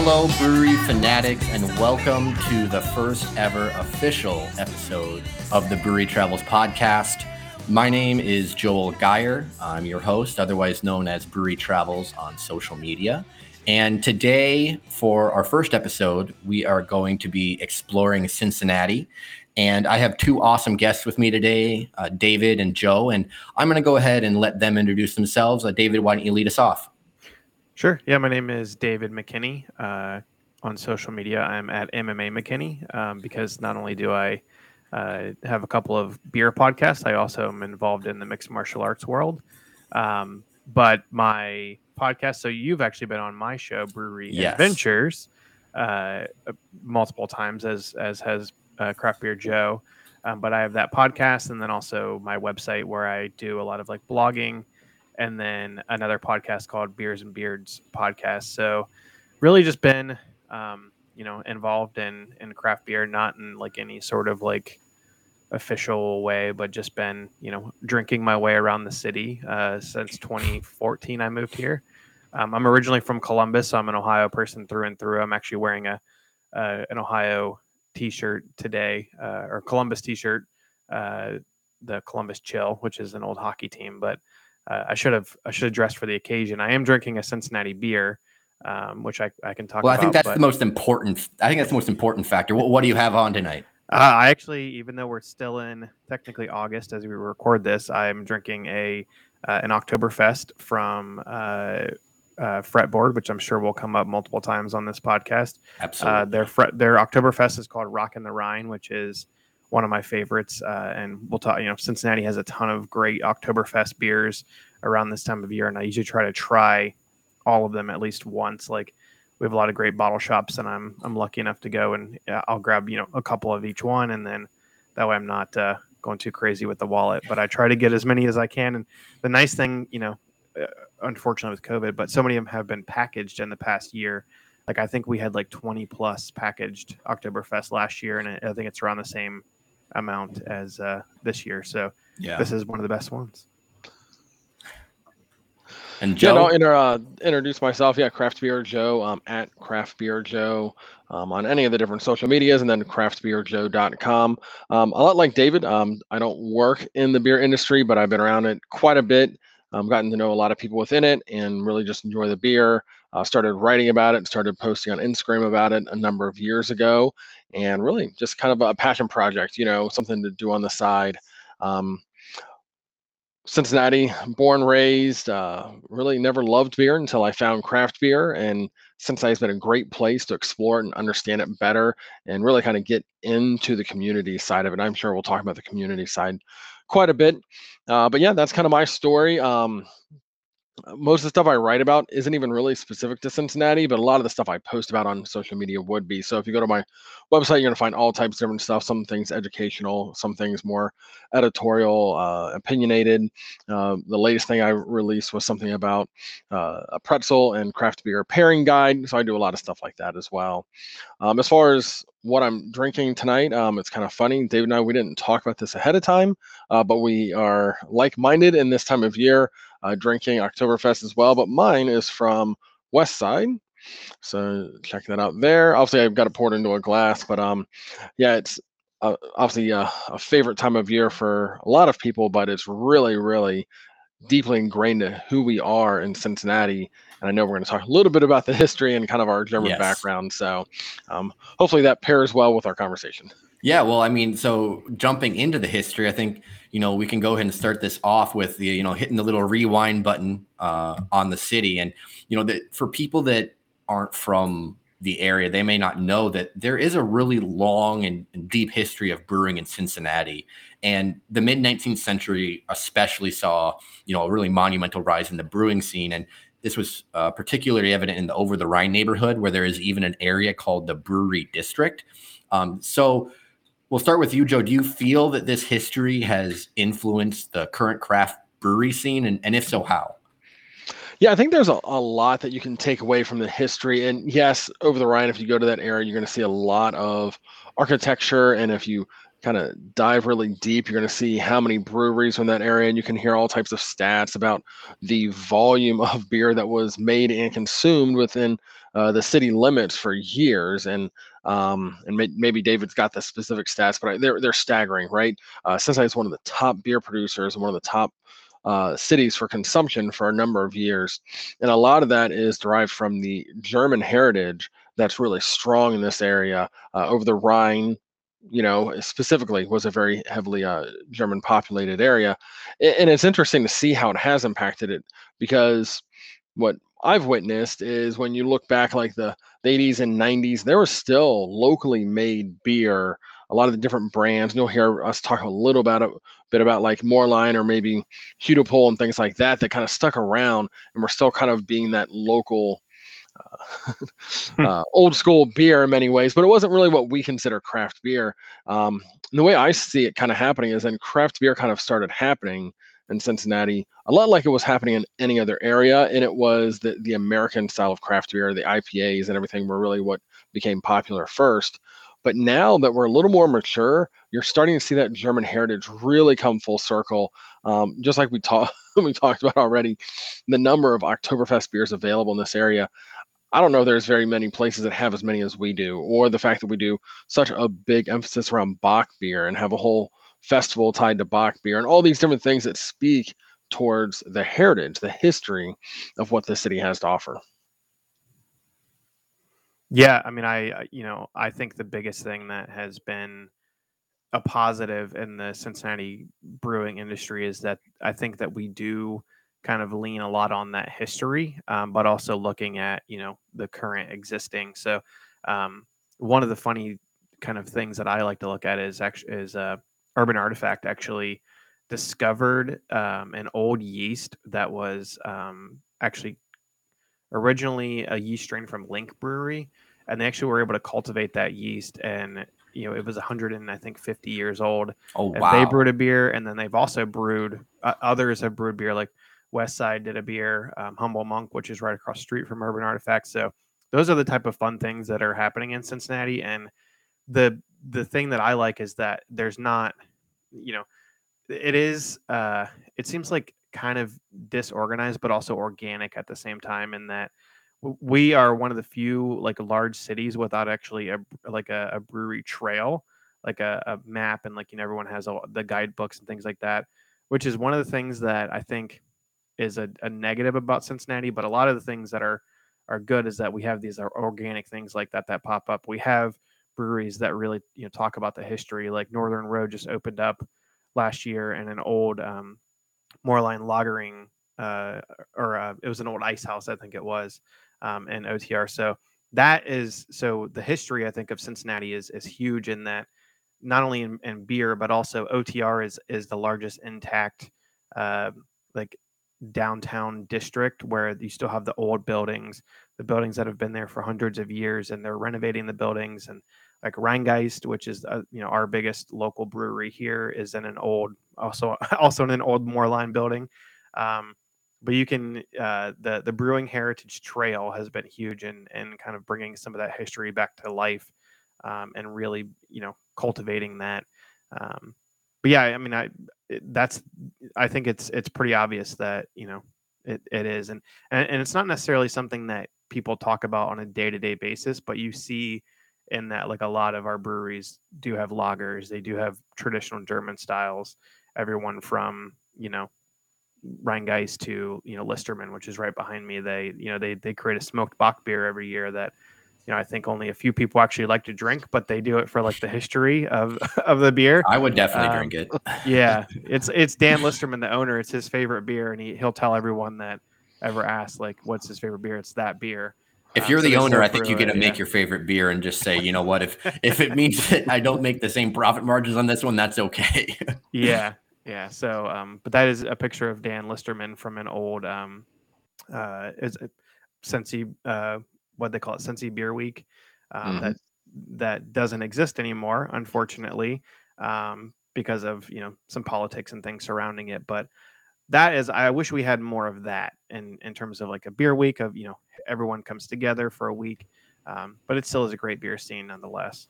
Hello, brewery fanatics, and welcome to the first ever official episode of the Brewery Travels podcast. My name is Joel Geier. I'm your host, otherwise known as Brewery Travels on social media. And today, for our first episode, we are going to be exploring Cincinnati. And I have two awesome guests with me today, uh, David and Joe. And I'm going to go ahead and let them introduce themselves. Uh, David, why don't you lead us off? Sure. Yeah, my name is David McKinney. Uh, on social media, I'm at MMA McKinney um, because not only do I uh, have a couple of beer podcasts, I also am involved in the mixed martial arts world. Um, but my podcast, so you've actually been on my show, Brewery yes. Adventures, uh, multiple times, as as has uh, Craft Beer Joe. Um, but I have that podcast and then also my website where I do a lot of like blogging and then another podcast called Beers and Beards podcast. So really just been um, you know involved in in craft beer, not in like any sort of like official way, but just been you know drinking my way around the city uh, since 2014. I moved here. Um, I'm originally from Columbus, so I'm an Ohio person through and through. I'm actually wearing a uh, an Ohio T-shirt today, uh, or Columbus T-shirt, uh, the Columbus Chill, which is an old hockey team, but uh, I should have I should have dressed for the occasion. I am drinking a Cincinnati beer, um, which I, I can talk. About. Well, about, I think that's but, the most important. I think that's the most important factor. What, what do you have on tonight? Uh, I actually, even though we're still in technically August as we record this, I'm drinking a uh, an Oktoberfest from uh, uh, Fretboard, which I'm sure will come up multiple times on this podcast. Absolutely. Uh, their fret, their Oktoberfest is called Rock in the Rhine, which is one of my favorites. Uh, and we'll talk, you know, Cincinnati has a ton of great Oktoberfest beers around this time of year. And I usually try to try all of them at least once. Like we have a lot of great bottle shops and I'm, I'm lucky enough to go and I'll grab, you know, a couple of each one. And then that way I'm not uh, going too crazy with the wallet, but I try to get as many as I can. And the nice thing, you know, uh, unfortunately with COVID, but so many of them have been packaged in the past year. Like I think we had like 20 plus packaged Oktoberfest last year, and I think it's around the same amount as uh, this year. So yeah. this is one of the best ones. And Joe, yeah, I'll inter, uh, introduce myself. Yeah, Craft Beer Joe. Um, at Craft Beer Joe um, on any of the different social medias, and then craftbeerjoe.com. Um, a lot like David, um, I don't work in the beer industry, but I've been around it quite a bit. I've gotten to know a lot of people within it, and really just enjoy the beer. Uh, started writing about it, and started posting on Instagram about it a number of years ago, and really just kind of a passion project, you know, something to do on the side. Um, Cincinnati, born, raised, uh, really never loved beer until I found craft beer. And Cincinnati's been a great place to explore and understand it better and really kind of get into the community side of it. I'm sure we'll talk about the community side quite a bit. Uh, but yeah, that's kind of my story. Um, most of the stuff I write about isn't even really specific to Cincinnati, but a lot of the stuff I post about on social media would be. So if you go to my website, you're going to find all types of different stuff. Some things educational, some things more editorial, uh, opinionated. Uh, the latest thing I released was something about uh, a pretzel and craft beer pairing guide. So I do a lot of stuff like that as well. Um, as far as what I'm drinking tonight, um, it's kind of funny. David and I, we didn't talk about this ahead of time, uh, but we are like-minded in this time of year uh, drinking Oktoberfest as well, but mine is from West Side. So check that out there. Obviously, I've got it poured into a glass, but um, yeah, it's uh, obviously uh, a favorite time of year for a lot of people, but it's really, really deeply ingrained in who we are in Cincinnati. And I know we're going to talk a little bit about the history and kind of our German yes. background. So um, hopefully that pairs well with our conversation. Yeah, well, I mean, so jumping into the history, I think you know we can go ahead and start this off with the you know hitting the little rewind button uh, on the city, and you know that for people that aren't from the area, they may not know that there is a really long and, deep history of brewing in Cincinnati, and the mid 19th century especially saw you know a really monumental rise in the brewing scene, and this was uh, particularly evident in the over the Rhine neighborhood, where there is even an area called the Brewery District. Um, so We'll start with you, Joe. Do you feel that this history has influenced the current craft brewery scene? And, and if so, how? Yeah, I think there's a, a lot that you can take away from the history. And yes, over the Rhine, if you go to that area, you're going to see a lot of architecture. And if you kind of dive really deep, you're going to see how many breweries in that area. And you can hear all types of stats about the volume of beer that was made and consumed within uh, the city limits for years, and um, and may, maybe David's got the specific stats, but I, they're they're staggering, right? Uh, Cincinnati is one of the top beer producers and one of the top uh, cities for consumption for a number of years, and a lot of that is derived from the German heritage that's really strong in this area uh, over the Rhine, you know, specifically was a very heavily uh, German populated area. And it's interesting to see how it has impacted it because what I've witnessed is when you look back like the, the 80s and 90s, there was still locally made beer, a lot of the different brands. You'll hear us talk a little about a bit about like Moerlein or maybe Hudepohl and things like that that kind of stuck around and we're still kind of being that local uh, uh, old school beer in many ways, but it wasn't really what we consider craft beer. Um, the way I see it kind of happening is then craft beer kind of started happening in Cincinnati, a lot like it was happening in any other area. And it was the, the American style of craft beer, the IPAs and everything were really what became popular first. But now that we're a little more mature, you're starting to see that German heritage really come full circle. Um, just like we talked we talked about already, the number of Oktoberfest beers available in this area. I don't know there's very many places that have as many as we do, or the fact that we do such a big emphasis around Bock beer and have a whole festival tied to Bock beer and all these different things that speak towards the heritage, the history of what the city has to offer. Yeah, I mean, I you know I think the biggest thing that has been a positive in the Cincinnati brewing industry is that I think that we do kind of lean a lot on that history, um, but also looking at you know the current existing. So um, one of the funny kind of things that I like to look at is actually is uh, Urban Artifact actually discovered um, an old yeast that was um, actually originally a yeast strain from Link Brewery, and they actually were able to cultivate that yeast and you know it was 100 and I think 50 years old. Oh and wow! They brewed a beer, and then they've also brewed uh, others have brewed beer like West Side did a beer, um, Humble Monk, which is right across the street from Urban Artifacts. So those are the type of fun things that are happening in Cincinnati. And the the thing that I like is that there's not, you know, it is. Uh, it seems like kind of disorganized, but also organic at the same time. In that we are one of the few like large cities without actually a like a, a brewery trail, like a, a, map, and like you know everyone has all the guidebooks and things like that. Which is one of the things that I think is a, a negative about Cincinnati, but a lot of the things that are are good is that we have these organic things like that that pop up. We have breweries that really you know talk about the history. Like Northern Row just opened up last year, and an old um, Moerlein lagering, uh, or uh, it was an old ice house, I think it was, um, in OTR. So that is so the history I think of Cincinnati is is huge in that not only in, in beer but also OTR is is the largest intact uh, like downtown district where you still have the old buildings, the buildings that have been there for hundreds of years, and they're renovating the buildings. And like Rhinegeist, which is uh, you know our biggest local brewery here, is in an old also also in an old Moerlein building. Um, but you can uh, the the brewing heritage trail has been huge in in kind of bringing some of that history back to life um, and really you know cultivating that. Um, but yeah, I mean, I that's I think it's it's pretty obvious that you know it, it is, and, and and it's not necessarily something that people talk about on a day to day basis, but you see in that like a lot of our breweries do have lagers, they do have traditional German styles. Everyone from you know Rhinegeist to you know Listermann which is right behind me. They you know they they create a smoked Bock beer every year that you know, I think only a few people actually like to drink, but they do it for like the history of of the beer. I would definitely um, drink it. yeah, it's it's Dan Listermann the owner. It's his favorite beer, and he he'll tell everyone that ever asks like, "What's his favorite beer?" It's that beer. If you're the owner, I think you get to make yeah. your favorite beer and just say, you know what, if if it means that I don't make the same profit margins on this one, that's okay. yeah, yeah. So, um, but that is a picture of Dan Listermann from an old um, uh, is Cincy uh what they call it, Cincy Beer Week, um, mm-hmm. that that doesn't exist anymore, unfortunately, um, because of you know some politics and things surrounding it. But that is, I wish we had more of that in in terms of like a beer week of you know everyone comes together for a week. Um, but it still is a great beer scene nonetheless.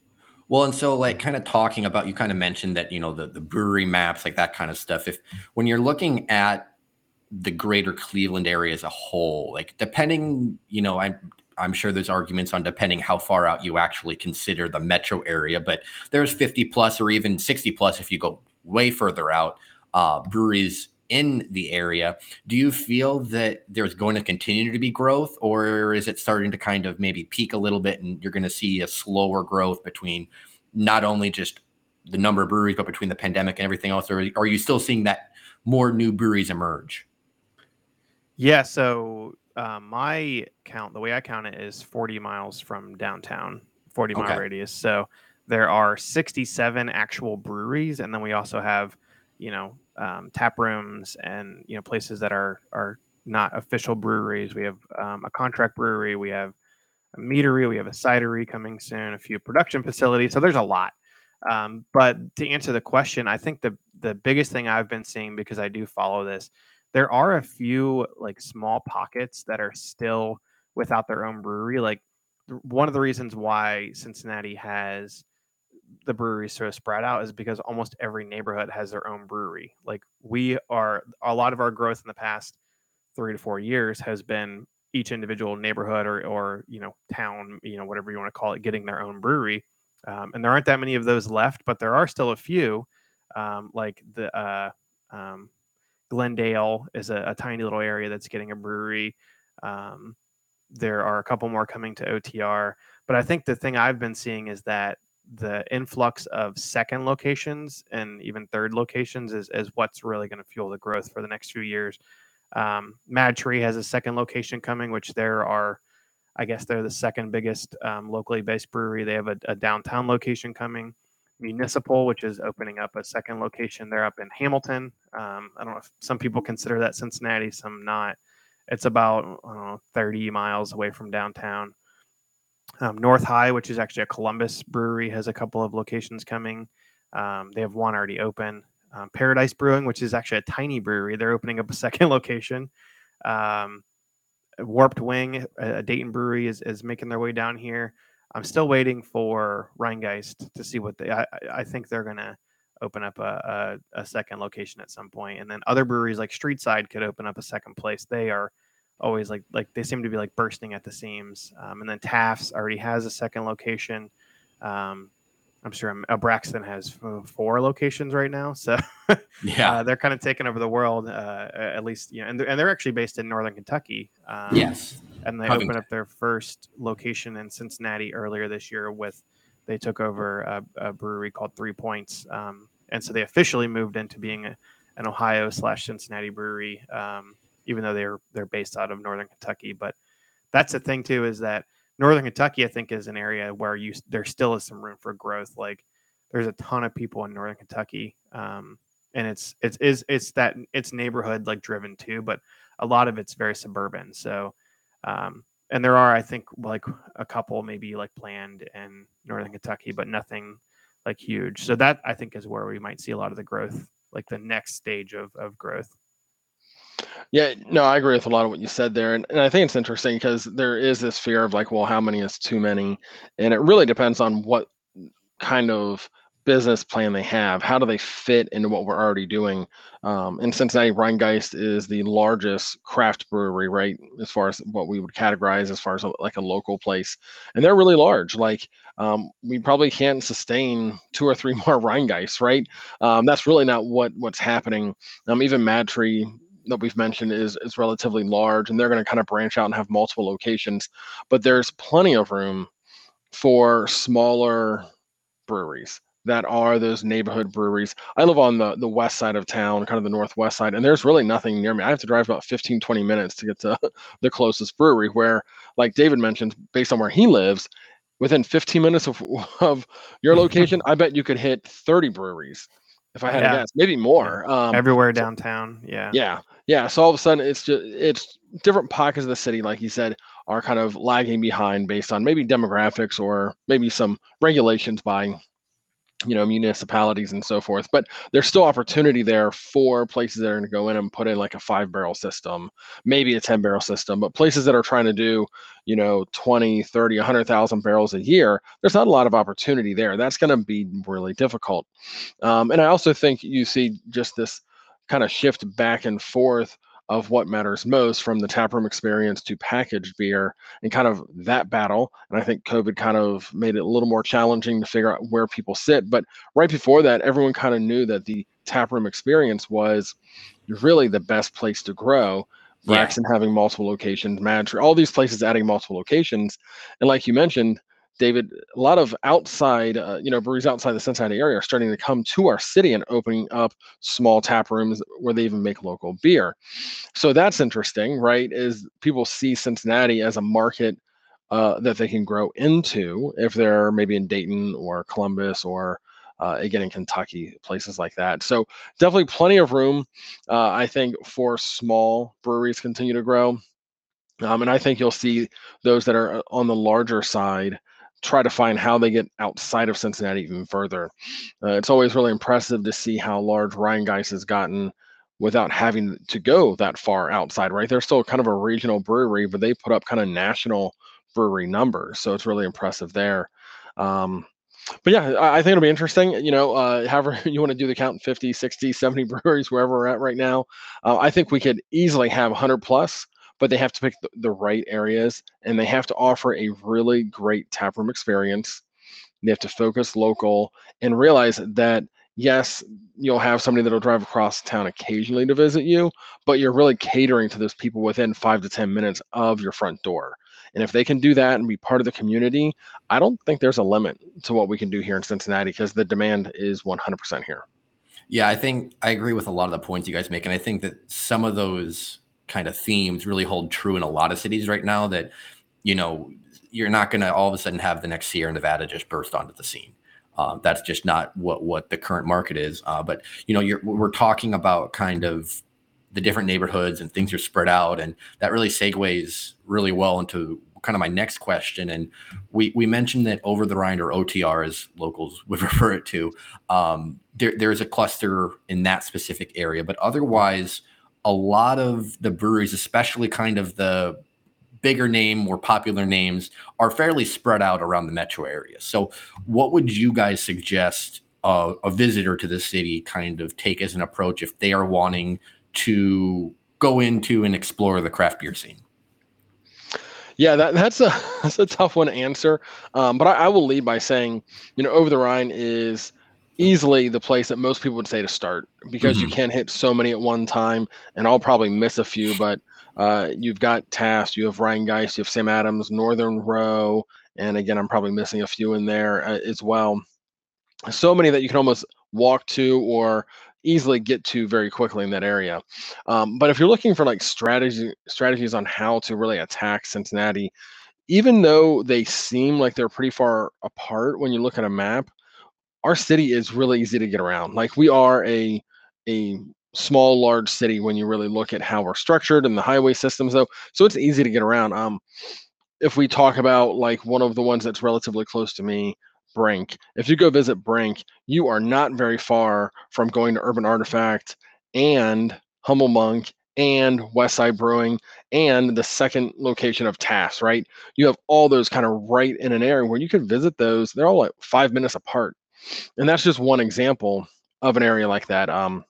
Well, and so like kind of talking about you kind of mentioned that you know the the brewery maps like that kind of stuff. If when you're looking at the greater Cleveland area as a whole, like depending, you know, I'm I'm sure there's arguments on depending how far out you actually consider the metro area, but there's 50 plus or even 60 plus if you go way further out uh, breweries in the area. Do you feel that there's going to continue to be growth, or is it starting to kind of maybe peak a little bit and you're going to see a slower growth between not only just the number of breweries, but between the pandemic and everything else? Or are you still seeing that more new breweries emerge? Yeah. So uh, my count, the way I count it, is 40 miles from downtown, 40 mile okay. radius. So there are 67 actual breweries, and then we also have, you know, um, tap rooms and you know places that are are not official breweries. We have um, a contract brewery. We have a meadery. We have a cidery coming soon. A few production facilities. So there's a lot. Um, but to answer the question, I think the the biggest thing I've been seeing because I do follow this, there are a few like small pockets that are still without their own brewery. Like one of the reasons why Cincinnati has the breweries sort of spread out is because almost every neighborhood has their own brewery. Like we are a lot of our growth in the past three to four years has been each individual neighborhood or or you know town, you know whatever you want to call it, getting their own brewery. Um, and there aren't that many of those left, but there are still a few. Um, like the uh, um, Glendale is a, a, tiny little area that's getting a brewery. Um, there are a couple more coming to OTR, but I think the thing I've been seeing is that the influx of second locations and even third locations is, is what's really going to fuel the growth for the next few years. Um, Mad Tree has a second location coming, which there are, I guess they're the second biggest um, locally based brewery. They have a, a, downtown location coming. Municipal, which is opening up a second location, they're up in Hamilton. Um, I don't know if some people consider that Cincinnati, some not. It's about know, 30 miles away from downtown. Um, North High, which is actually a Columbus brewery, has a couple of locations coming. Um, they have one already open. Um, Paradise Brewing, which is actually a tiny brewery, they're opening up a second location. Um, Warped Wing, a, Dayton brewery, is, is making their way down here. I'm still waiting for Rhinegeist to see what they. I, I think they're gonna open up a, a, a second location at some point, and then other breweries like Streetside could open up a second place. They are always like like they seem to be like bursting at the seams. Um, and then Taft's already has a second location. Um, I'm sure uh, Braxton has four locations right now, so yeah, uh, they're kind of taking over the world. Uh, at least, you know, and they're, and they're actually based in northern Kentucky. Um, yes, and they opened up their first location in Cincinnati earlier this year. With they took over a, a brewery called Three Points, um, and so they officially moved into being a, an Ohio slash Cincinnati brewery. Um, even though they're they're based out of northern Kentucky. But that's the thing too is that northern Kentucky, I think, is an area where you there still is some room for growth. Like there's a ton of people in northern Kentucky, um, and it's it's is it's that it's neighborhood like driven too, but a lot of it's very suburban. So. Um, and there are, I think, like a couple maybe like planned in northern Kentucky, but nothing like huge. So that I think is where we might see a lot of the growth, like the next stage of of growth. Yeah, no, I agree with a lot of what you said there. And, and I think it's interesting because there is this fear of like, well, how many is too many? And it really depends on what kind of business plan they have. How do they fit into what we're already doing? Um, in Cincinnati, Rhinegeist is the largest craft brewery, right? As far as what we would categorize as far as a, like a local place, and they're really large. Like um, we probably can't sustain two or three more Rhinegeist, right? Um, that's really not what what's happening. Um, even Mad Tree that we've mentioned is is relatively large, and they're going to kind of branch out and have multiple locations. But there's plenty of room for smaller breweries that are those neighborhood breweries. I live on the, the west side of town, kind of the northwest side, and there's really nothing near me. I have to drive about 15, 20 minutes to get to the closest brewery where, like David mentioned, based on where he lives, within 15 minutes of, of your location, I bet you could hit 30 breweries if I had yeah. to guess, maybe more. Um, Everywhere downtown. Yeah. Yeah. Yeah. So all of a sudden it's just, it's different pockets of the city, like you said, are kind of lagging behind based on maybe demographics or maybe some regulations by you know municipalities and so forth but there's still opportunity there for places that are going to go in and put in like a five barrel system maybe a 10 barrel system but places that are trying to do you know 20 30 100000 barrels a year there's not a lot of opportunity there. That's going to be really difficult. Um, and i also think you see just this kind of shift back and forth of what matters most from the taproom experience to packaged beer and kind of that battle. And I think COVID kind of made it a little more challenging to figure out where people sit. But right before that, everyone kind of knew that the taproom experience was really the best place to grow. Braxton yeah. having multiple locations, MadTree, all these places adding multiple locations. And like you mentioned, David, a lot of outside, uh, you know, breweries outside the Cincinnati area are starting to come to our city and opening up small tap rooms where they even make local beer. So that's interesting, right? Is people see Cincinnati as a market uh, that they can grow into if they're maybe in Dayton or Columbus or uh, again in Kentucky, places like that. So definitely plenty of room, uh, I think, for small breweries continue to grow. Um, and I think you'll see those that are uh, on the larger side try to find how they get outside of Cincinnati even further. Uh, it's always really impressive to see how large Rhinegeist has gotten without having to go that far outside, right? They're still kind of a regional brewery, but they put up kind of national brewery numbers. So it's really impressive there. Um, but yeah, I, I think it'll be interesting. You know, uh, however you want to do the count 50, 60, 70 breweries, wherever we're at right now. Uh, I think we could easily have 100 plus but they have to pick the, the right areas and they have to offer a really great taproom experience. They have to focus local and realize that yes, you'll have somebody that'll drive across town occasionally to visit you, but you're really catering to those people within five to 10 minutes of your front door. And if they can do that and be part of the community, I don't think there's a limit to what we can do here in Cincinnati because the demand is 100% here. Yeah, I think I agree with a lot of the points you guys make. And I think that some of those kind of themes really hold true in a lot of cities right now that you know you're not going to all of a sudden have the next Sierra Nevada just burst onto the scene. Uh, that's just not what what the current market is. Uh, but you know, you're, we're talking about kind of the different neighborhoods and things are spread out, and that really segues really well into kind of my next question. And we we mentioned that over the Rhine or OTR, as locals would refer it to, um, there there's a cluster in that specific area, but otherwise a lot of the breweries, especially kind of the bigger name, more popular names, are fairly spread out around the metro area. So, what would you guys suggest a, a visitor to the city kind of take as an approach if they are wanting to go into and explore the craft beer scene? Yeah, that, that's a that's a tough one to answer. Um, but I, I, will lead by saying, you know, Over the Rhine is easily the place that most people would say to start because mm-hmm. you can't hit so many at one time, and I'll probably miss a few. But uh, you've got Taft, you have Rhinegeist, you have Sam Adams, Northern Row, and again, I'm probably missing a few in there uh, as well. So many that you can almost walk to or easily get to very quickly in that area. Um, but if you're looking for like strategy strategies on how to really attack Cincinnati, even though they seem like they're pretty far apart when you look at a map, our city is really easy to get around. Like we are a a small large city when you really look at how we're structured and the highway systems though so it's easy to get around um if we talk about like one of the ones that's relatively close to me brink if you go visit brink you are not very far from going to urban artifact and humble monk and west side brewing and the second location of Taft's right you have all those kind of right in an area where you can visit those they're all like five minutes apart and that's just one example of an area like that. Um,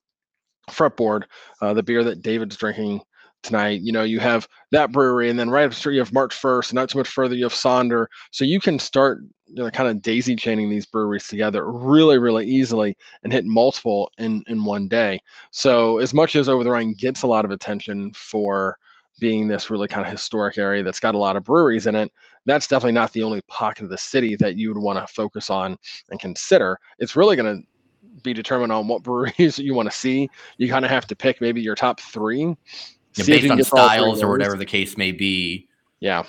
fretboard, uh, the beer that David's drinking tonight. You know, you have that brewery, and then right after you have March 1st, and not too much further, you have Sonder. So you can start you know, kind of daisy chaining these breweries together really, really easily and hit multiple in in one day. So as much as Over the Rhine gets a lot of attention for being this really kind of historic area that's got a lot of breweries in it, that's definitely not the only pocket of the city that you would want to focus on and consider. It's really going to be determined on what breweries you want to see. You kind of have to pick maybe your top three. Yeah, based on styles or whatever the case may be. Yeah.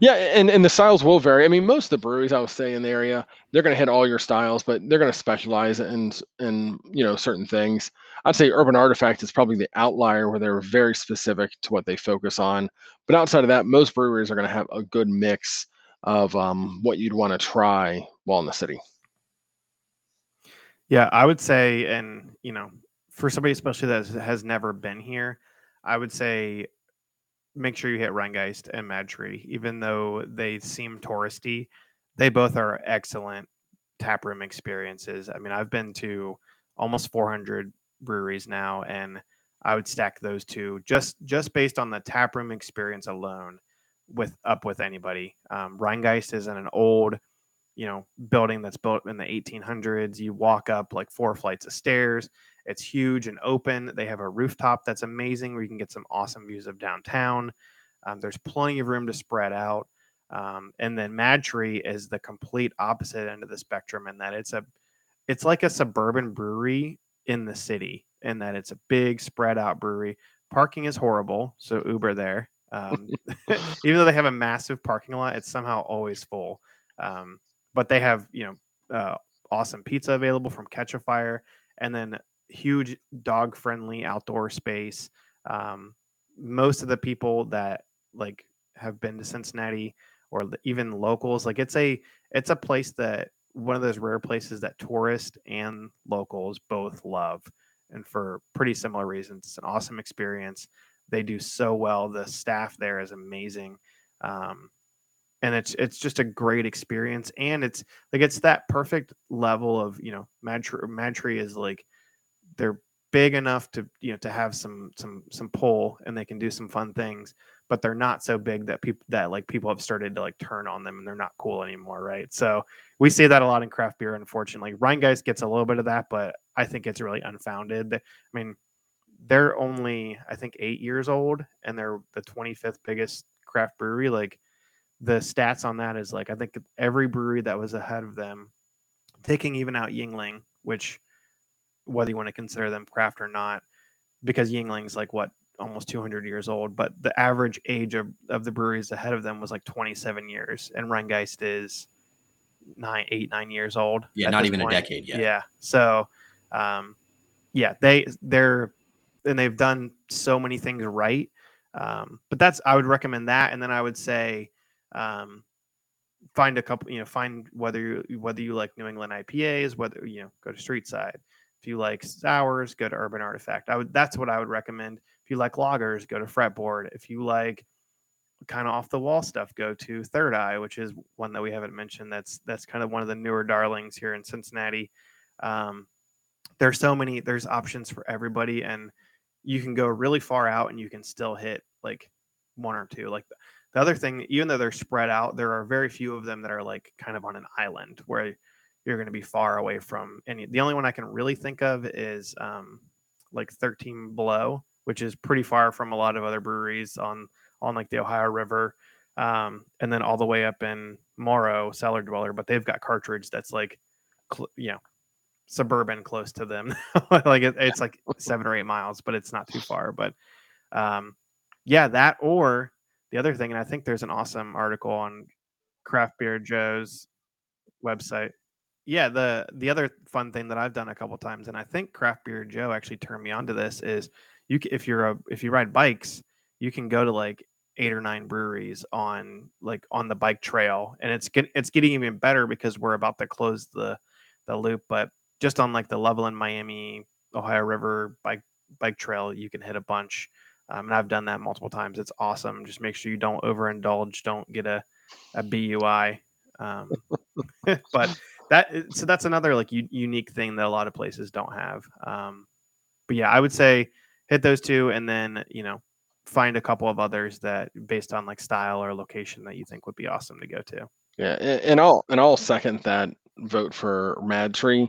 Yeah, and, and the styles will vary. I mean, most of the breweries I would say in the area, they're going to hit all your styles, but they're going to specialize in in you know certain things. I'd say Urban Artifact is probably the outlier where they're very specific to what they focus on. But outside of that, most breweries are going to have a good mix of um, what you'd want to try while in the city. Yeah, I would say, and you know, for somebody especially that has never been here, I would say make sure you hit Rhinegeist and Madtree, even though they seem touristy. They both are excellent taproom experiences. I mean, I've been to almost 400 breweries now, and I would stack those two just just based on the taproom experience alone with up with anybody. Um, Rhinegeist is in an old, you know, building that's built in the 1800s. You walk up like four flights of stairs. It's huge and open. They have a rooftop that's amazing where you can get some awesome views of downtown. Um, there's plenty of room to spread out. Um, and then Mad Tree is the complete opposite end of the spectrum in that it's a it's like a suburban brewery in the city in that it's a big spread out brewery. Parking is horrible, so Uber there. Um, even though they have a massive parking lot, it's somehow always full. Um, but they have you know uh, awesome pizza available from Catch a Fire, and then huge dog friendly outdoor space. Um, most of the people that like have been to Cincinnati or even locals, like it's a it's a place that one of those rare places that tourists and locals both love and for pretty similar reasons. It's an awesome experience. They do so well. The staff there is amazing. Um, and it's it's just a great experience and it's like it's that perfect level of you know Mad Tree, Madtree is like they're big enough to you know to have some some some pull and they can do some fun things but they're not so big that people that like people have started to like turn on them and they're not cool anymore right? So we see that a lot in craft beer unfortunately. Rhinegeist gets a little bit of that but i think it's really unfounded. I mean they're only i think eight years old and they're the 25th biggest craft brewery. Like the stats on that is like i think every brewery that was ahead of them taking even out Yuengling which whether you want to consider them craft or not because Yuengling's like what almost 200 years old, but the average age of, of the breweries ahead of them was like 27 years, and Rhinegeist is nine, eight, nine years old. Yeah, not even point. a decade yet. Yeah, so, um, yeah, they they're and they've done so many things right. Um, but that's I would recommend that, and then I would say, um, find a couple, you know, find whether you whether you like New England IPAs, whether you know, go to Street Side. If you like sours, go to Urban Artifact. I would that's what I would recommend. If you like lagers, go to Fretboard. If you like kind of off the wall stuff, go to Third Eye, which is one that we haven't mentioned. That's that's kind of one of the newer darlings here in Cincinnati. Um, there's so many. There's options for everybody, and you can go really far out, and you can still hit like one or two. Like the other thing, even though they're spread out, there are very few of them that are like kind of on an island where you're going to be far away from any. The only one I can really think of is um, like 13 Below, which is pretty far from a lot of other breweries on on like the Ohio River, um, and then all the way up in Morrow, Cellar Dweller. But they've got cartridge that's like, cl- you know, suburban close to them. like it, it's like seven or eight miles, but it's not too far. But um, yeah, that or the other thing, and I think there's an awesome article on Craft Beer Joe's website yeah, the the other fun thing that I've done a couple times, and I think Craft Beer Joe actually turned me onto this is you if you're a if you ride bikes, you can go to like eight or nine breweries on like on the bike trail, and it's get, it's getting even better because we're about to close the the loop, but just on like the Loveland Miami Ohio River bike bike trail, you can hit a bunch. Um, and I've done that multiple times. It's awesome. Just make sure you don't overindulge, don't get a, a BUI. Um, but that so that's another like u- unique thing that a lot of places don't have. Um, but yeah, I would say hit those two, and then you know find a couple of others that based on like style or location that you think would be awesome to go to. Yeah, and I'll and I'll second that vote for Mad Tree.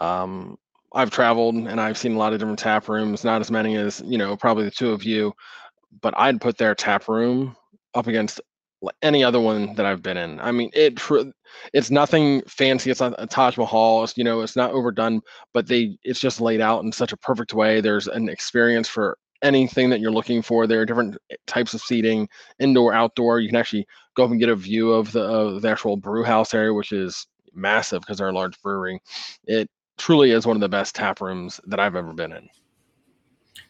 Um, I've traveled and I've seen a lot of different tap rooms, not as many as you know probably the two of you, but I'd put their tap room up against any other one that I've been in. I mean, it it's nothing fancy. It's not a Taj Mahal. It's, you know, it's not overdone, but they it's just laid out in such a perfect way. There's an experience for anything that you're looking for. There are different eh, types of seating, indoor, outdoor. You can actually go up and get a view of the of the actual brew house area, which is massive because they're a large brewery. It truly is one of the best tap rooms that I've ever been in.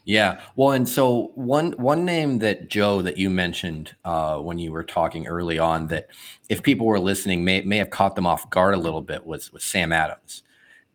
Yeah. Well, and so one one name that Joe that you mentioned uh, when you were talking early on that if people were listening may may have caught them off guard a little bit was was Sam Adams.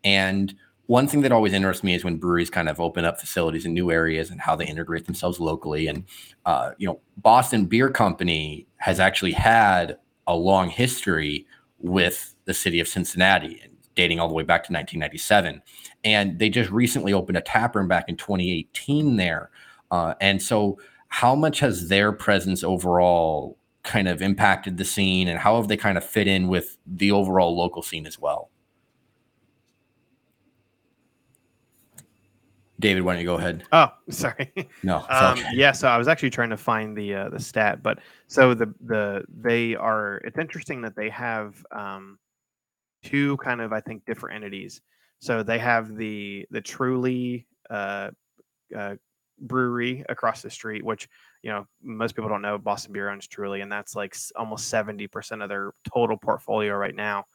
And one thing that always interests me is when breweries kind of open up facilities in new areas and how they integrate themselves locally. And uh, you know, Boston Beer Company has actually had a long history with the city of Cincinnati. Dating all the way back to 1997. And they just recently opened a tap room back in 2018 there. Uh, and so, how much has their presence overall kind of impacted the scene, and how have they kind of fit in with the overall local scene as well? David, why don't you go ahead? Oh, sorry. No. Um, okay. Yeah. So I was actually trying to find the uh, the stat, but so the the they are. It's interesting that they have um, two kind of I think different entities. So they have the the Truly uh, uh, brewery across the street, which you know most people don't know. Boston Beer owns Truly, and that's like almost seventy percent of their total portfolio right now.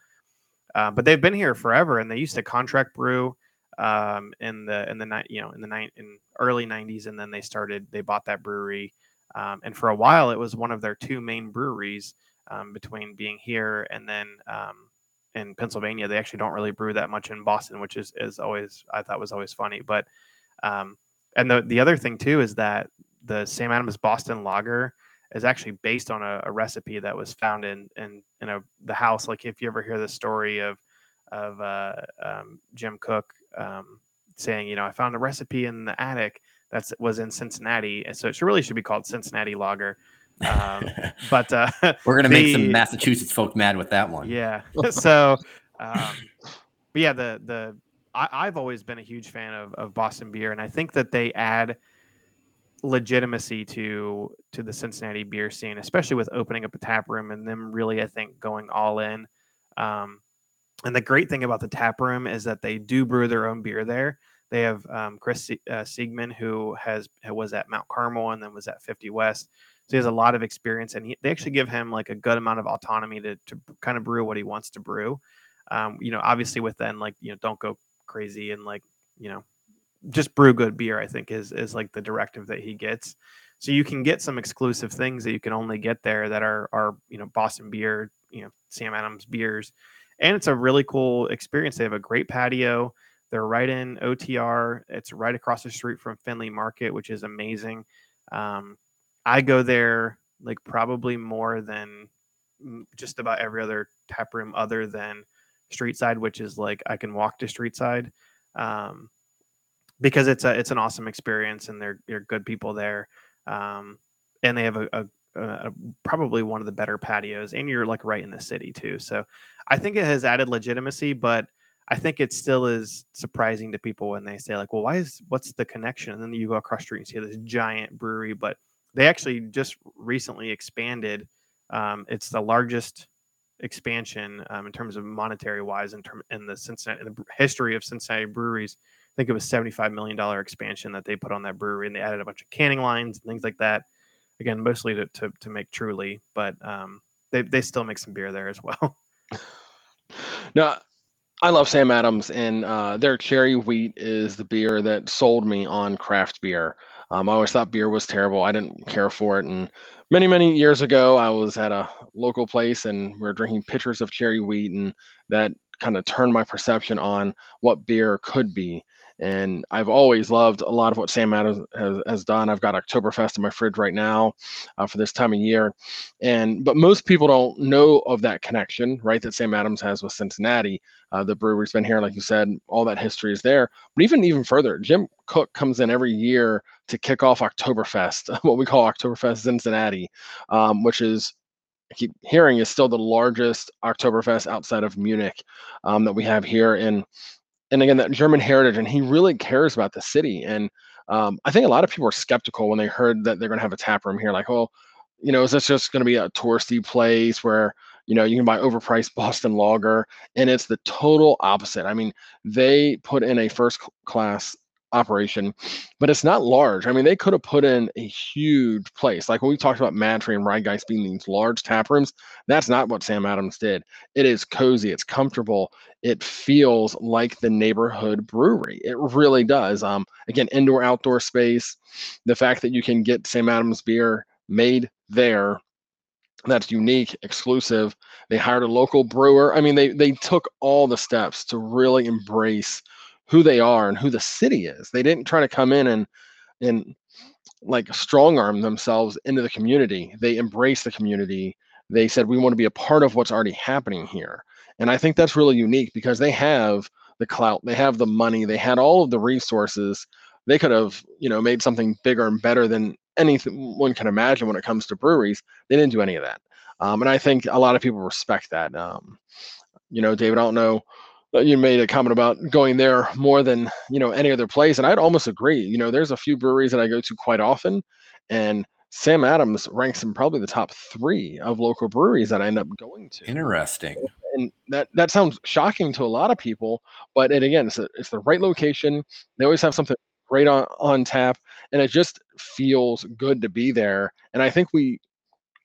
Uh, but they've been here forever, and they used to contract brew um, in the in the night you know in the night in early 90s and then they started they bought that brewery um, and for a while it was one of their two main breweries um, between being here and then um, in Pennsylvania they actually don't really brew that much in Boston which is is always I thought was always funny but um, and the the other thing too is that the Sam Adams Boston Lager is actually based on a, a recipe that was found in in in a the house like if you ever hear the story of of uh, um, Jim Koch um, saying, you know, I found a recipe in the attic that was in Cincinnati, and so it should, really should be called Cincinnati Lager. Um, but uh, we're gonna the, make some Massachusetts folk mad with that one. Yeah. so, um, but yeah, the the I, have always been a huge fan of of Boston beer, and I think that they add legitimacy to to the Cincinnati beer scene, especially with opening up a tap room and them really, I think, going all in. Um, and the great thing about the tap room is that they do brew their own beer there. They have um, Chris uh, Siegman, who has was at Mount Carmel and then was at 50 West. So he has a lot of experience, and he, they actually give him like a good amount of autonomy to, to kind of brew what he wants to brew. Um, you know, obviously with then like you know don't go crazy and like you know just brew good beer. I think is is like the directive that he gets. So you can get some exclusive things that you can only get there that are are you know Boston beer, you know Sam Adams beers and it's a really cool experience. They have a great patio. They're right in OTR. It's right across the street from Findlay Market, which is amazing. Um, I go there like probably more than just about every other tap room other than Street Side, which is like I can walk to Street Side um, because it's a it's an awesome experience and they're they're good people there. Um, and they have a, a, uh, probably one of the better patios, and you're like right in the city too. So I think it has added legitimacy, but I think it still is surprising to people when they say like, "Well, why is what's the connection?" And then you go across the street and see this giant brewery, but they actually just recently expanded. Um, it's the largest expansion um, in terms of monetary wise in term in the Cincinnati in the history of Cincinnati breweries. I think it was seventy five million dollar expansion that they put on that brewery, and they added a bunch of canning lines and things like that again, mostly to, to, to make Truly, but um, they, they still make some beer there as well. No, I love Sam Adams, and uh, their cherry wheat is the beer that sold me on craft beer. Um, I always thought beer was terrible. I didn't care for it. And many, many years ago, I was at a local place and we were drinking pitchers of cherry wheat, and that kind of turned my perception on what beer could be. And I've always loved a lot of what Sam Adams has, has done. I've got Oktoberfest in my fridge right now uh, for this time of year. And but most people don't know of that connection, right? That Sam Adams has with Cincinnati. Uh, the brewery's been here, like you said, all that history is there. But even even further, Jim Koch comes in every year to kick off Oktoberfest, what we call Oktoberfest Cincinnati, um, which is I keep hearing is still the largest Oktoberfest outside of Munich um, that we have here. And and again that German heritage, and he really cares about the city. And um, I think a lot of people are skeptical when they heard that they're going to have a tap room here. Like, oh, you know, is this just going to be a touristy place where you know you can buy overpriced Boston lager? And it's the total opposite. I mean, they put in a first class operation, but it's not large. I mean, they could have put in a huge place. Like when we talked about MadTree and Rhinegeist being these large tap rooms, that's not what Sam Adams did. It is cozy, it's comfortable, it feels like the neighborhood brewery. It really does. Um, again, indoor outdoor space, the fact that you can get Sam Adams beer made there that's unique, exclusive. They hired a local brewer. I mean, they they took all the steps to really embrace who they are and who the city is. They didn't try to come in and and like strong arm themselves into the community. They embraced the community. They said we want to be a part of what's already happening here. And I think that's really unique because they have the clout, they have the money, they had all of the resources. They could have, you know, made something bigger and better than anything one can imagine when it comes to breweries. They didn't do any of that. Um, and I think a lot of people respect that. Um, you know, David, I don't know Uh, you made a comment about going there more than you know any other place and i'd almost agree you know there's a few breweries that i go to quite often and sam adams ranks in probably the top three of local breweries that i end up going to. Interesting. And that that sounds shocking to a lot of people but it, again it's, a, it's the right location they always have something great on, on tap and it just feels good to be there and i think we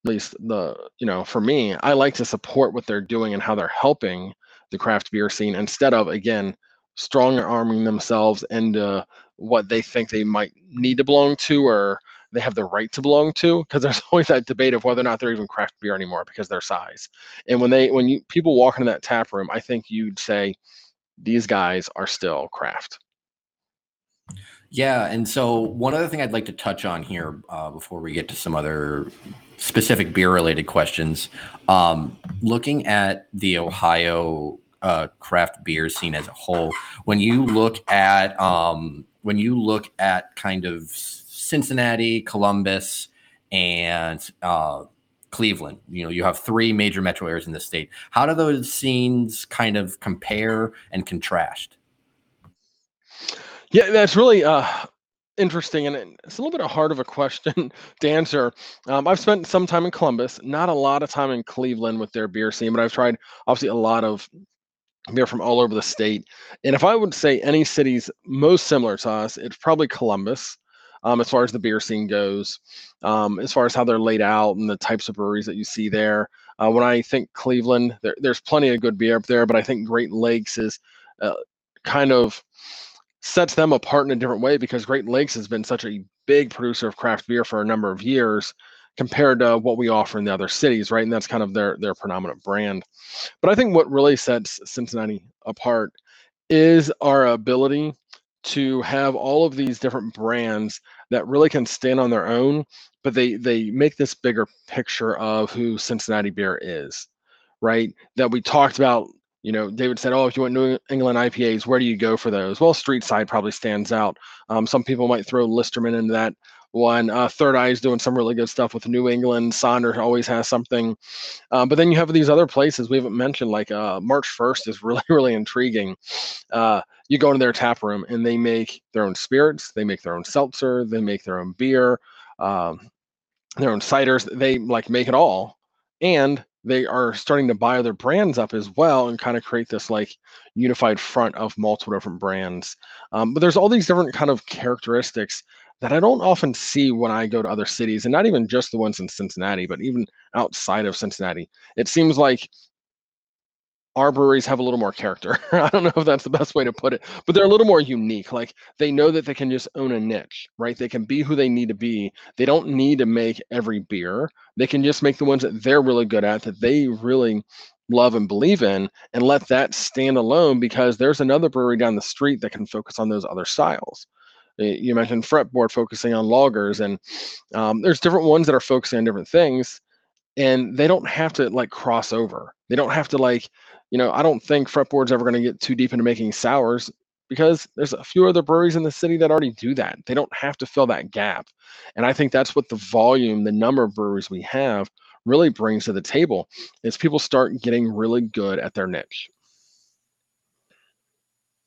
at least the you know for me i like to support what they're doing and how they're helping the craft beer scene instead of again strong arming themselves into what they think they might need to belong to or they have the right to belong to because there's always that debate of whether or not they're even craft beer anymore because their size. And when they when you people walk into that tap room i think you'd say these guys are still craft. Yeah and so one other thing i'd like to touch on here uh, before we get to some other specific beer related questions um, looking at the ohio uh, craft beer scene as a whole. When you look at um, when you look at kind of Cincinnati, Columbus, and uh, Cleveland, you know, you have three major metro areas in the state. How do those scenes kind of compare and contrast? Yeah, that's really uh, interesting, and it's a little bit hard of a question to answer. Um, I've spent some time in Columbus, not a lot of time in Cleveland with their beer scene, but I've tried obviously a lot of they're from all over the state. And if I would say any cities most similar to us, it's probably Columbus, um, as far as the beer scene goes, um, as far as how they're laid out and the types of breweries that you see there. Uh, when I think Cleveland, there, there's plenty of good beer up there, but I think Great Lakes is uh, kind of sets them apart in a different way because Great Lakes has been such a big producer of craft beer for a number of years compared to what we offer in the other cities, right? And that's kind of their their predominant brand. But I think what really sets Cincinnati apart is our ability to have all of these different brands that really can stand on their own, but they they make this bigger picture of who Cincinnati beer is, right? That we talked about. You know, David said, "Oh, if you want New England IPAs, where do you go for those?" Well, Street Side probably stands out. Um, some people might throw Listermann into that one. Uh, Third Eye is doing some really good stuff with New England. Sonder always has something. Uh, but then you have these other places we haven't mentioned, like uh, March 1st is really, really intriguing. Uh, you go into their tap room and they make their own spirits, they make their own seltzer, they make their own beer, um, their own ciders. They like make it all. And they are starting to buy other brands up as well and kind of create this like unified front of multiple different brands. Um, but there's all these different kind of characteristics that I don't often see when I go to other cities, and not even just the ones in Cincinnati, but even outside of Cincinnati. It seems like our breweries have a little more character. I don't know if that's the best way to put it, but they're a little more unique. Like they know that they can just own a niche, right? They can be who they need to be. They don't need to make every beer. They can just make the ones that they're really good at, that they really love and believe in, and let that stand alone because there's another brewery down the street that can focus on those other styles. You mentioned fretboard focusing on lagers and um, there's different ones that are focusing on different things, and they don't have to like cross over. They don't have to like, you know, I don't think fretboard's ever going to get too deep into making sours because there's a few other breweries in the city that already do that. They don't have to fill that gap, and I think that's what the volume, the number of breweries we have, really brings to the table. Is people start getting really good at their niche.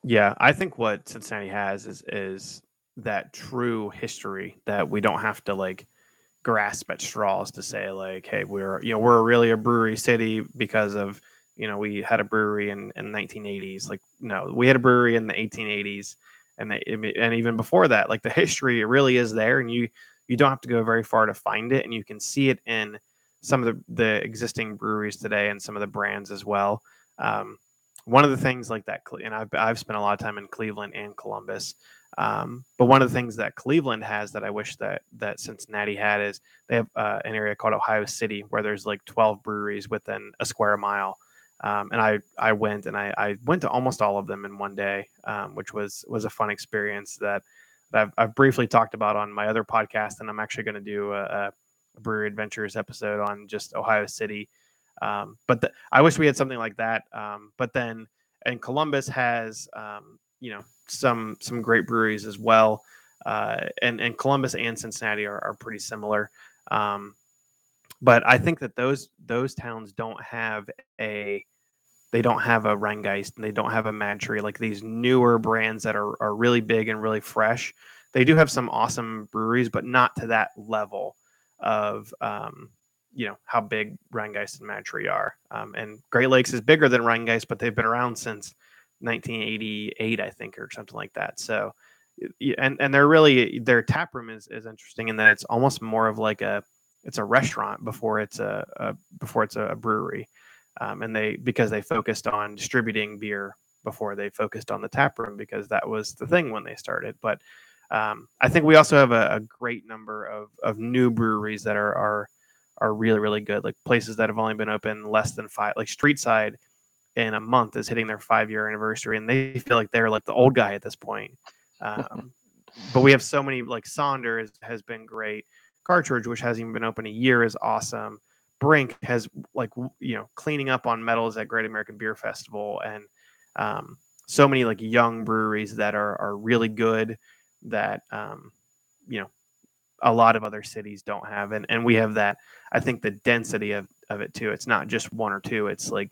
Yeah, I think what Cincinnati has is is that true history that we don't have to like grasp at straws to say like hey we're you know we're really a brewery city because of you know we had a brewery in in 1980s like no we had a brewery in the 1880s and they, and even before that like the history it really is there and you you don't have to go very far to find it and you can see it in some of the the existing breweries today and some of the brands as well. Um, one of the things like that and I've, I've spent a lot of time in cleveland and columbus um, but one of the things that Cleveland has that I wish that that Cincinnati had is they have uh, an area called Ohio City where there's like 12 breweries within a square mile. Um, and I I went and I, I went to almost all of them in one day, um, which was was a fun experience that, that I've, I've briefly talked about on my other podcast, and I'm actually going to do a, a, Brewery Adventures episode on just Ohio City. Um, but the, I wish we had something like that. Um, but then, and Columbus has, um, you know, some some great breweries as well. Uh, and and Columbus and Cincinnati are, are pretty similar. Um, but I think that those those towns don't have a they don't have a Rhinegeist and they don't have a MadTree like these newer brands that are are really big and really fresh. They do have some awesome breweries, but not to that level of um, you know how big Rhinegeist and MadTree are. Um, and Great Lakes is bigger than Rhinegeist, but they've been around since 1988, I think, or something like that. So, and and they're really their tap room is is interesting in that it's almost more of like a it's a restaurant before it's a, a before it's a, brewery, um, and they because they focused on distributing beer before they focused on the tap room because that was the thing when they started. But um, I think we also have a, a, great number of of new breweries that are are are really really good, like places that have only been open less than five, like Streetside in a month is hitting their five year anniversary, and they feel like they're like the old guy at this point. Um, but we have so many like Sonders has been great. Cartridge, which hasn't even been open a year, is awesome. Brink has like you know cleaning up on medals at Great American Beer Festival, and um, so many like young breweries that are are really good that um, you know a lot of other cities don't have, and and we have that. I think the density of of it too. It's not just one or two. It's like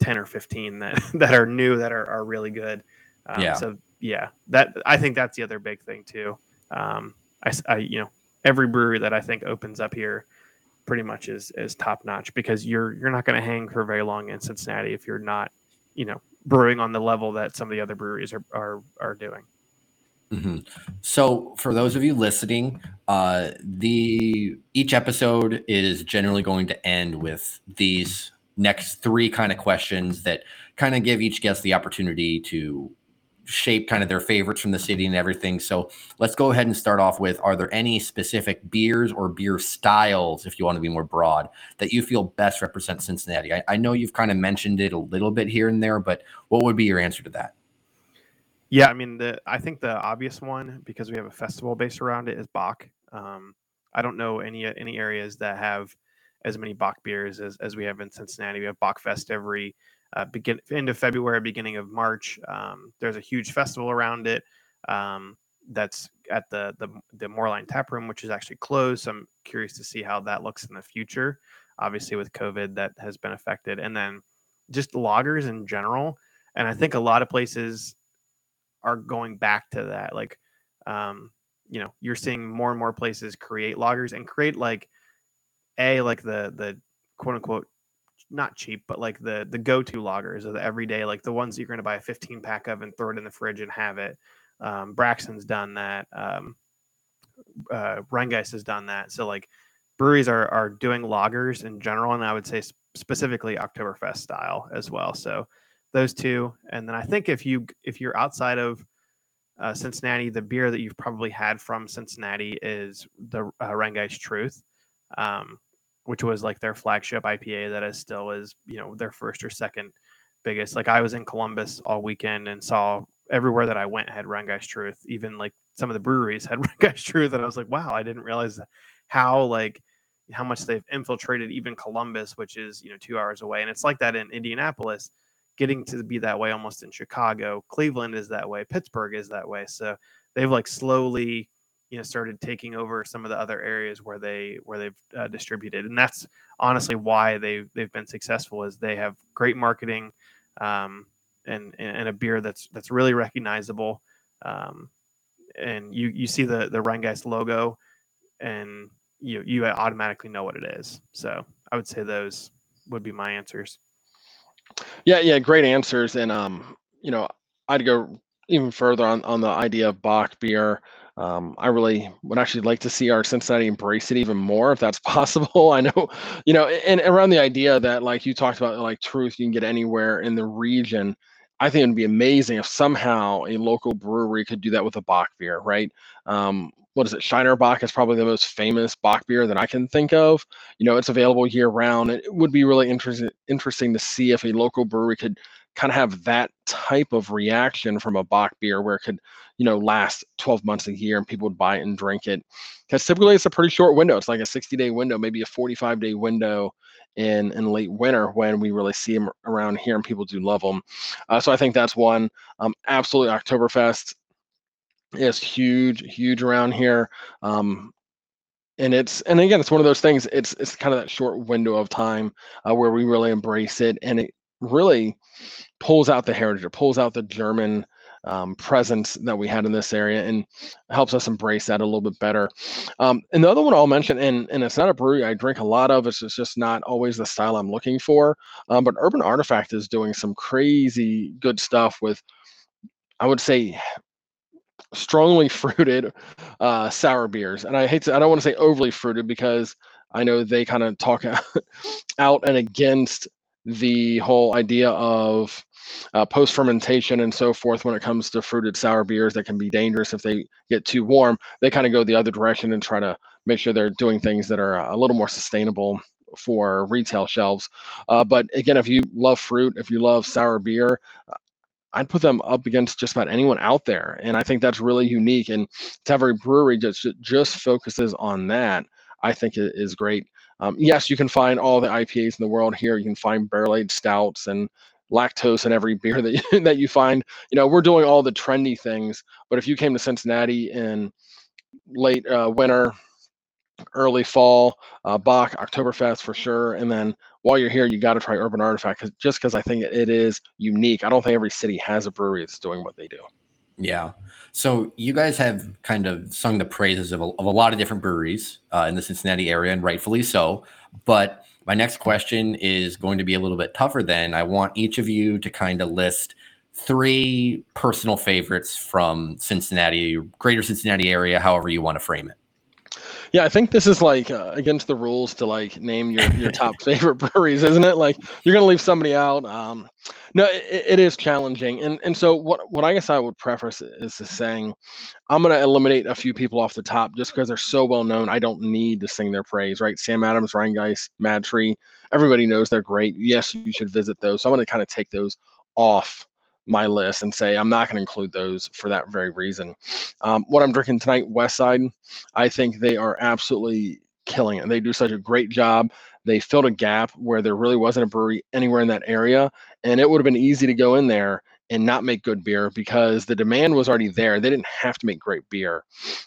ten or fifteen that that are new that are are really good. Um, yeah. So yeah, that I think that's the other big thing too. Um, I, I you know every brewery that I think opens up here pretty much is is top notch because you're you're not going to hang for very long in Cincinnati if you're not you know brewing on the level that some of the other breweries are are are doing. Mm-hmm. So, for those of you listening, uh, the each episode is generally going to end with these next three kind of questions that kind of give each guest the opportunity to shape kind of their favorites from the city and everything. So let's go ahead and start off with Are there any specific beers or beer styles, if you want to be more broad, that you feel best represent Cincinnati? I, I know you've kind of mentioned it a little bit here and there, but what would be your answer to that? Yeah, I mean, the I think the obvious one because we have a festival based around it is Bock. Um, I don't know any any areas that have as many Bock beers as, as we have in Cincinnati. We have Bock Fest every uh, begin end of February, beginning of March. Um, there's a huge festival around it um, that's at the the the Moerlein Tap Room, which is actually closed. So I'm curious to see how that looks in the future. Obviously, with COVID, that has been affected, and then just lagers in general. And I think a lot of places are going back to that. Like, um, you know, you're seeing more and more places create lagers and create like a like the the quote unquote not cheap, but like the the go-to lagers of the everyday, like the ones you're going to buy a 15 pack of and throw it in the fridge and have it. Um, Braxton's done that. Um, uh, has done that. So like breweries are are doing lagers in general, and I would say specifically Oktoberfest style as well. So those two, and then I think if you if you're outside of uh, Cincinnati, the beer that you've probably had from Cincinnati is the uh, Rhinegeist Truth. Um, which was like their flagship IPA that is still is, you know, their first or second biggest. Like I was in Columbus all weekend and saw everywhere that I went had Rhinegeist Truth. Even like some of the breweries had Rhinegeist Truth. And I was like, wow, I didn't realize how like how much they've infiltrated even Columbus, which is, you know, two hours away. And it's like that in Indianapolis, getting to be that way almost in Chicago. Cleveland is that way. Pittsburgh is that way. So they've like slowly you know started taking over some of the other areas where they where they've uh, distributed and that's honestly why they they've been successful is they have great marketing um, and and a beer that's that's really recognizable um, and you you see the the Rhinegeist logo and you you automatically know what it is. So I would say those would be my answers. Yeah yeah great answers and um you know I'd go even further on on the idea of bock beer um, I really would actually like to see our Cincinnati embrace it even more if that's possible. I know, you know, and around the idea that like you talked about, like truth you can get anywhere in the region. I think it'd be amazing if somehow a local brewery could do that with a Bock beer, right? Um, what is it? Shiner Bock is probably the most famous Bock beer that I can think of. You know, it's available year round. It would be really interesting interesting to see if a local brewery could kind of have that type of reaction from a Bock beer where it could, you know, last 12 months a year and people would buy it and drink it. Because typically it's a pretty short window. It's like a 60 day window, maybe a 45 day window in in late winter when we really see them around here and people do love them. Uh, so I think that's one. Um, absolutely, Oktoberfest is huge, huge around here. Um, and it's and again it's one of those things it's it's kind of that short window of time uh, where we really embrace it and it really pulls out the heritage it pulls out the german um, presence that we had in this area and helps us embrace that a little bit better um, and the other one i'll mention and, and it's not a brewery i drink a lot of it's just not always the style i'm looking for um, but urban artifact is doing some crazy good stuff with i would say strongly fruited uh, sour beers. And I hate to, I don't want to say overly fruited because I know they kind of talk out and against the whole idea of uh, post fermentation and so forth when it comes to fruited sour beers that can be dangerous if they get too warm. They kind of go the other direction and try to make sure they're doing things that are a little more sustainable for retail shelves. Uh, but again, if you love fruit, if you love sour beer, I'd put them up against just about anyone out there, and I think that's really unique. And to have a brewery just just focuses on that, I think it is great. Um, yes, you can find all the IPAs in the world here. You can find barrel aged stouts and lactose in every beer that you, that you find. You know, we're doing all the trendy things. But if you came to Cincinnati in late uh, winter, early fall, uh, Bock, Oktoberfest for sure, and then while you're here, you got to try Urban Artifact cause, just because I think it is unique. I don't think every city has a brewery that's doing what they do. Yeah. So you guys have kind of sung the praises of a, of a lot of different breweries uh, in the Cincinnati area, and rightfully so. But my next question is going to be a little bit tougher. Then I want each of you to kind of list three personal favorites from Cincinnati, greater Cincinnati area, however you want to frame it. Yeah, I think this is like uh, against the rules to like name your your top favorite breweries, isn't it? Like you're gonna leave somebody out. Um, no, it, it is challenging, and and so what what I guess I would preface is to saying, I'm gonna eliminate a few people off the top just because they're so well known. I don't need to sing their praise, right? Sam Adams, Rhinegeist, MadTree, everybody knows they're great. Yes, you should visit those. So I'm gonna kind of take those off my list and say I'm not going to include those for that very reason. Um, what I'm drinking tonight, West Side, I think they are absolutely killing it. They do such a great job. They filled a gap where there really wasn't a brewery anywhere in that area, and it would have been easy to go in there and not make good beer because the demand was already there. They didn't have to make great beer,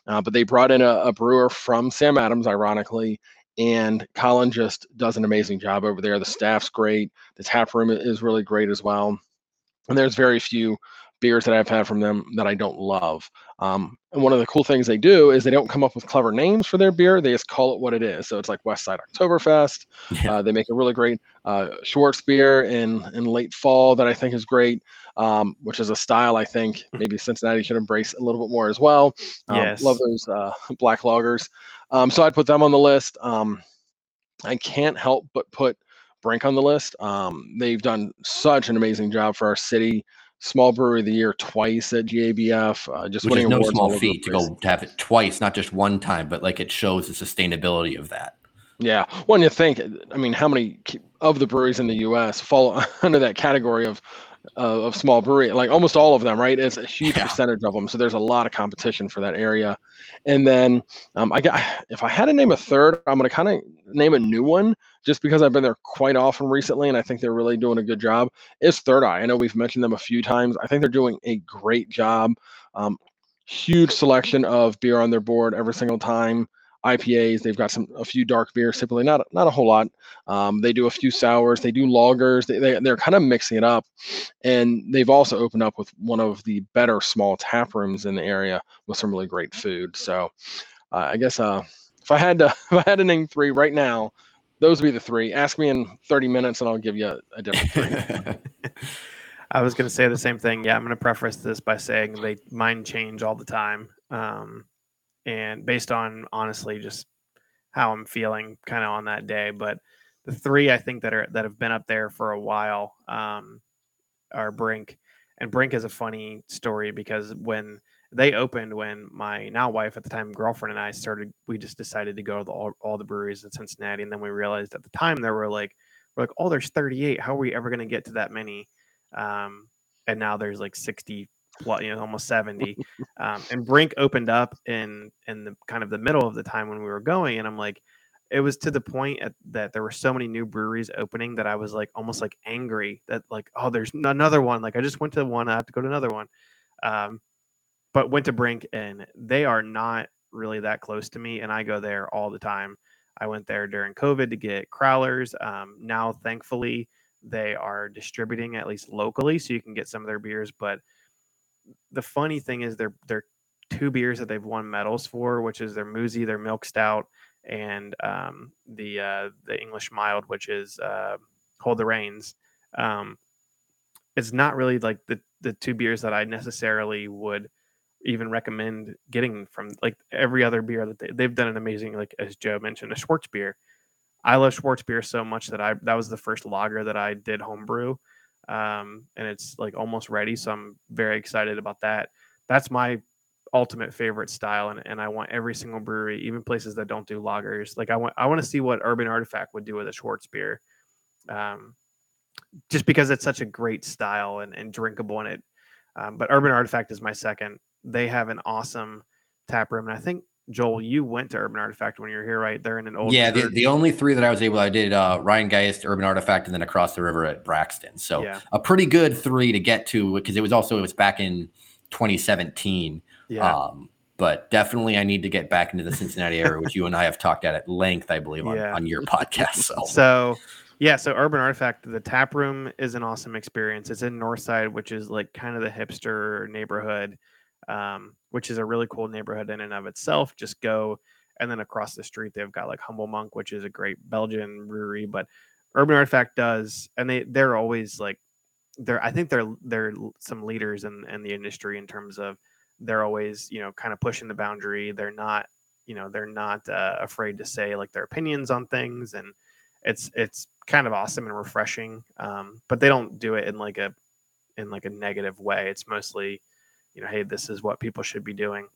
uh, but they brought in a, a brewer from Sam Adams, ironically, and Colin just does an amazing job over there. The staff's great. The tap room is really great as well and there's very few beers that I've had from them that I don't love. Um, and one of the cool things they do is they don't come up with clever names for their beer; they just call it what it is. So it's like West Side Oktoberfest. Yeah. Uh, they make a really great uh, Schwarzbier in in late fall that I think is great, um, which is a style I think hmm. maybe Cincinnati should embrace a little bit more as well. Um, yes. Love those uh, black lagers. Um, so I'd put them on the list. Um, I can't help but put Brink on the list. Um, they've done such an amazing job for our city. Small Brewery of the Year twice at GABF. Uh, just Which winning is no small feat to go to have it twice, not just one time, but like it shows the sustainability of that. Yeah, when you think, I mean, how many of the breweries in the U.S. fall under that category of uh, of small brewery? Like almost all of them, right? It's a huge yeah. percentage of them. So there's a lot of competition for that area. And then um, I got, if I had to name a third, I'm going to kind of name a new one just because I've been there quite often recently, and I think they're really doing a good job. Is Third Eye? I know we've mentioned them a few times. I think they're doing a great job. Um, huge selection of beer on their board every single time. IPAs. They've got some a few dark beers, typically not not a whole lot. Um, they do a few sours. They do lagers. They, they they're kind of mixing it up, and they've also opened up with one of the better small tap rooms in the area with some really great food. So, uh, I guess uh, if I had to if I had to name three right now, those would be the three. Ask me in 30 minutes, and I'll give you a, a different three. I was going to say the same thing. Yeah, I'm going to preface this by saying they mind change all the time. Um, and based on honestly just how I'm feeling kind of on that day. But the three I think that are that have been up there for a while um, are Brink, and Brink is a funny story because when they opened, when my now wife at the time girlfriend and I started, we just decided to go to the, all, all the breweries in Cincinnati, and then we realized at the time there were like we're like, oh, there's 38. How are we ever going to get to that many? um, and now there's like 60 you know almost 70 um, and brink opened up in in the kind of the middle of the time when we were going and i'm like it was to the point at, that there were so many new breweries opening that i was like almost like angry that like oh there's another one like i just went to one i have to go to another one. Um, but went to brink and they are not really that close to me and i go there all the time. I went there during covid to get crowlers um, now thankfully they are distributing at least locally so you can get some of their beers but the funny thing is they're they're two beers that they've won medals for, which is their Moozy, their milk stout, and um, the uh, the English mild, which is uh, Hold the Reins. Um, it's not really like the the two beers that I necessarily would even recommend getting from like every other beer that they, they've done an amazing like as Joe mentioned a Schwarzbier. I love Schwarzbier so much that I that was the first lager that I did homebrew um, and it's like almost ready. So I'm very excited about that. That's my ultimate favorite style, and, and I want every single brewery, even places that don't do lagers. Like I want I want to see what Urban Artifact would do with a Schwarzbier, um, just because it's such a great style and, and drinkable in it. Um, but Urban Artifact is my second. They have an awesome tap room, and I think Joel, you went to Urban Artifact when you were here, right? They're in an old. Yeah, the, the, only three that I was able, I did uh, Rhinegeist, Urban Artifact, and then across the river at Braxton. So yeah. a pretty good three to get to because it was also it was back in 2017. Yeah. Um, but definitely, I need to get back into the Cincinnati area, which you and I have talked at at length, I believe, on, yeah. on your podcast. So. so yeah, so Urban Artifact, the tap room is an awesome experience. It's in Northside, which is like kind of the hipster neighborhood um, which is a really cool neighborhood in and of itself. Just go, and then across the street they've got like Humble Monk, which is a great Belgian brewery. But Urban Artifact does, and they they're always like they're I think they're they're some leaders in in the industry in terms of they're always you know kind of pushing the boundary. They're not you know they're not uh, afraid to say like their opinions on things and it's it's kind of awesome and refreshing um, but they don't do it in like a in like a negative way it's mostly you know, hey, this is what people should be doing.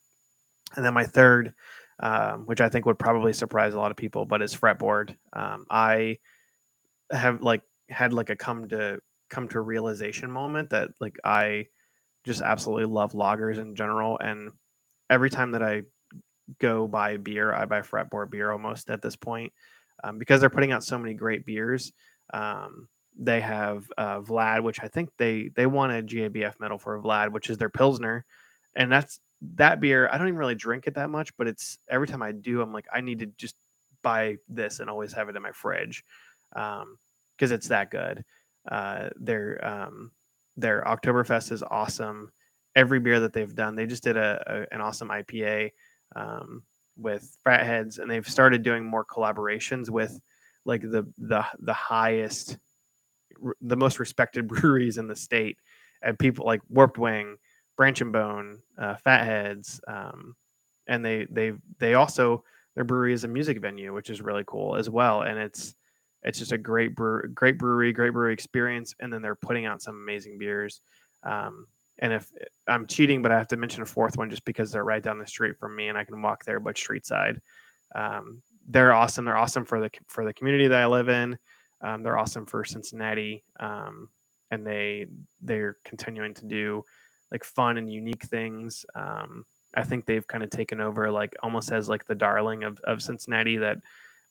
And then my third, um, which I think would probably surprise a lot of people, but is fretboard. Um, I have like had like a come to come to realization moment that like I just absolutely love lagers in general, and every time that I go buy beer, I buy fretboard beer almost at this point um, because they're putting out so many great beers. Um, they have uh, Vlad, which I think they they won a GABF medal for Vlad, which is their pilsner, and that's that beer. I don't even really drink it that much, but it's every time I do, I'm like, I need to just buy this and always have it in my fridge because um, it's that good. Uh, their um, their Oktoberfest is awesome. Every beer that they've done, they just did a, a an awesome IPA um, with Fatheads, and they've started doing more collaborations with like the the the highest the most respected breweries in the state, and people like Warped Wing, Branch and Bone, uh, Fatheads, um, and they they they also their brewery is a music venue, which is really cool as well, and it's it's just a great brew, great brewery, great brewery experience, and then they're putting out some amazing beers. Um, and if I'm cheating, but I have to mention a fourth one just because they're right down the street from me and I can walk there, but street side. Um, they're awesome. They're awesome for the for the community that I live in. Um, they're awesome for Cincinnati, um, and they they're continuing to do like fun and unique things. Um, I think they've kind of taken over like almost as like the darling of, of Cincinnati that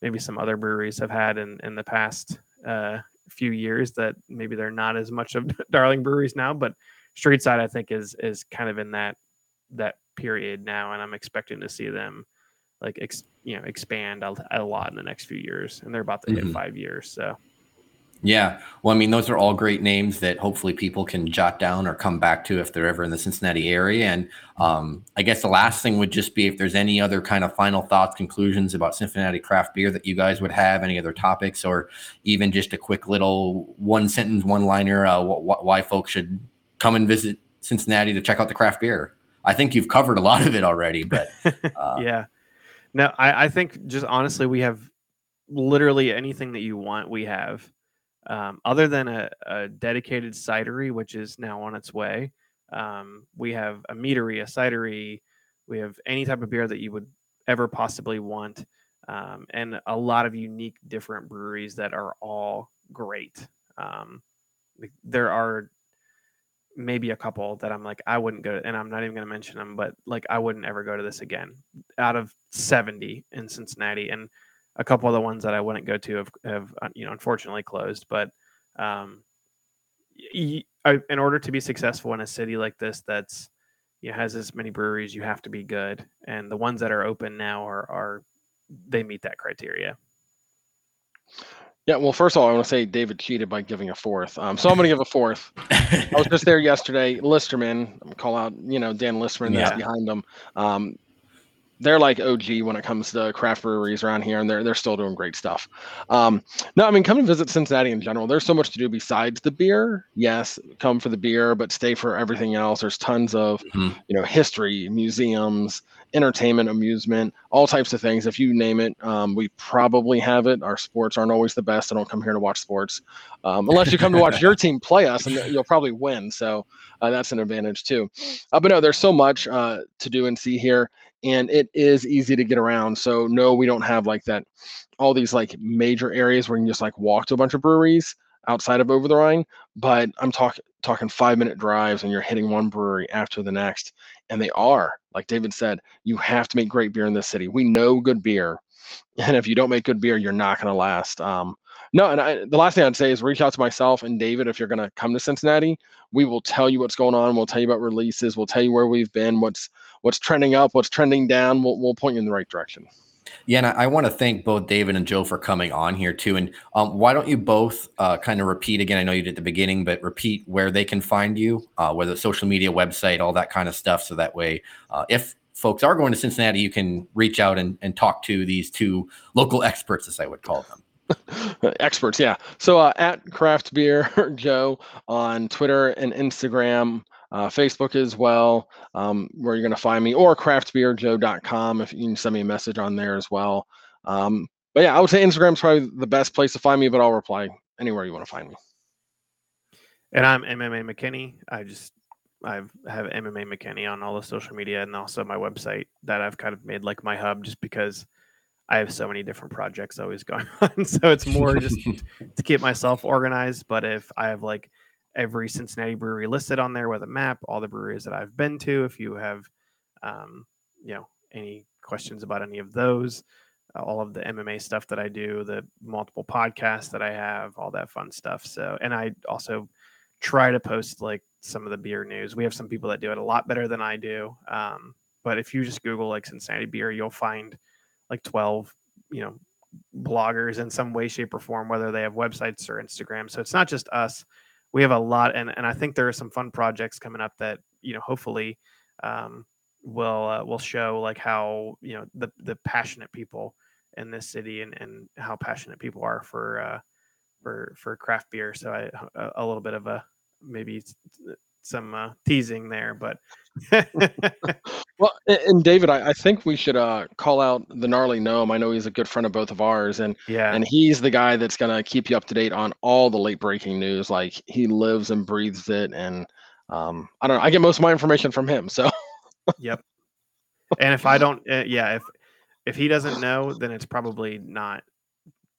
maybe some other breweries have had in in the past uh, few years that maybe they're not as much of darling breweries now, but Street Side I think is is kind of in that that period now, and I'm expecting to see them like ex, you know expand a, a, lot in the next few years, and they're about to mm-hmm. hit five years. So. Yeah, well, I mean, those are all great names that hopefully people can jot down or come back to if they're ever in the Cincinnati area. And um, I guess the last thing would just be if there's any other kind of final thoughts, conclusions about Cincinnati craft beer that you guys would have, any other topics, or even just a quick little one sentence, one liner, uh, wh- why folks should come and visit Cincinnati to check out the craft beer. I think you've covered a lot of it already, but uh, yeah, no, I, I think just honestly, we have literally anything that you want. We have, um, other than a, a, dedicated cidery, which is now on its way. Um, we have a meadery, a cidery. We have any type of beer that you would ever possibly want, um, and a lot of unique, different breweries that are all great. Um, there are maybe a couple that I'm like, I wouldn't go, and I'm not even going to mention them, but like, I wouldn't ever go to this again out of 70 in Cincinnati. And a couple of the ones that I wouldn't go to have, have uh, you know, unfortunately closed. But um, y- in order to be successful in a city like this, that's, you know, has as many breweries, you have to be good. And the ones that are open now are, are they meet that criteria. Yeah, well, first of all, I want to say David cheated by giving a fourth. Um, so I'm going to give a fourth. I was just there yesterday. Listermann, call out, you know, Dan Listermann that's yeah. behind them. Um, they're like OG when it comes to craft breweries around here, and they're they're still doing great stuff. Um, no, I mean, come and visit Cincinnati in general. There's so much to do besides the beer. Yes, come for the beer, but stay for everything else. There's tons of mm-hmm. you know history, museums, entertainment, amusement, all types of things. If you name it, um, we probably have it. Our sports aren't always the best. I don't come here to watch sports, um, unless you come to watch your team play us, and you'll probably win. So uh, that's an advantage too. Uh, but no, there's so much uh, to do and see here and it is easy to get around. So no, we don't have like that all these like major areas where you can just like walk to a bunch of breweries outside of over the Rhine. But I'm talking talking five minute drives and you're hitting one brewery after the next. And they are, like David said, you have to make great beer in this city. We know good beer. And if you don't make good beer, you're not going to last. Um, no, and I, the last thing I'd say is reach out to myself and David if you're going to come to Cincinnati. We will tell you what's going on. We'll tell you about releases. We'll tell you where we've been, what's what's trending up, what's trending down. We'll, we'll point you in the right direction. Yeah, and I, I want to thank both David and Joe for coming on here too. And um, why don't you both uh, kind of repeat again? I know you did at the beginning, but repeat where they can find you, uh, whether social media, website, all that kind of stuff. So that way, uh, if folks are going to Cincinnati, you can reach out and, and talk to these two local experts, as I would call them. experts yeah so uh, at craft beer joe on twitter and instagram uh, facebook as well um, where you're going to find me or craftbeerjoe.com if you can send me a message on there as well um, but yeah i would say instagram's probably the best place to find me but i'll reply anywhere you want to find me and i'm mma mckinney i just i have mma mckinney on all the social media and also my website that i've kind of made like my hub just because I have so many different projects always going on. So it's more just to keep myself organized. But if I have like every Cincinnati brewery listed on there with a map, all the breweries that I've been to, if you have, um, you know, any questions about any of those, uh, all of the MMA stuff that I do, the multiple podcasts that I have, all that fun stuff. So, and I also try to post like some of the beer news. We have some people that do it a lot better than I do. Um, but if you just Google like Cincinnati beer, you'll find like 12, you know, bloggers in some way, shape, or form, whether they have websites or Instagram. So it's not just us. We have a lot, and and I think there are some fun projects coming up that you know hopefully um, will uh, will show like how you know the the passionate people in this city and and how passionate people are for uh, for for craft beer. So I a, a little bit of a maybe some uh, teasing there, but well, and David, I, I, think we should uh, call out the gnarly gnome. I know he's a good friend of both of ours, and yeah, and he's the guy that's gonna keep you up to date on all the late breaking news. Like he lives and breathes it, and um, I don't know. I get most of my information from him. So, yep. And if I don't, uh, yeah, if if he doesn't know, then it's probably not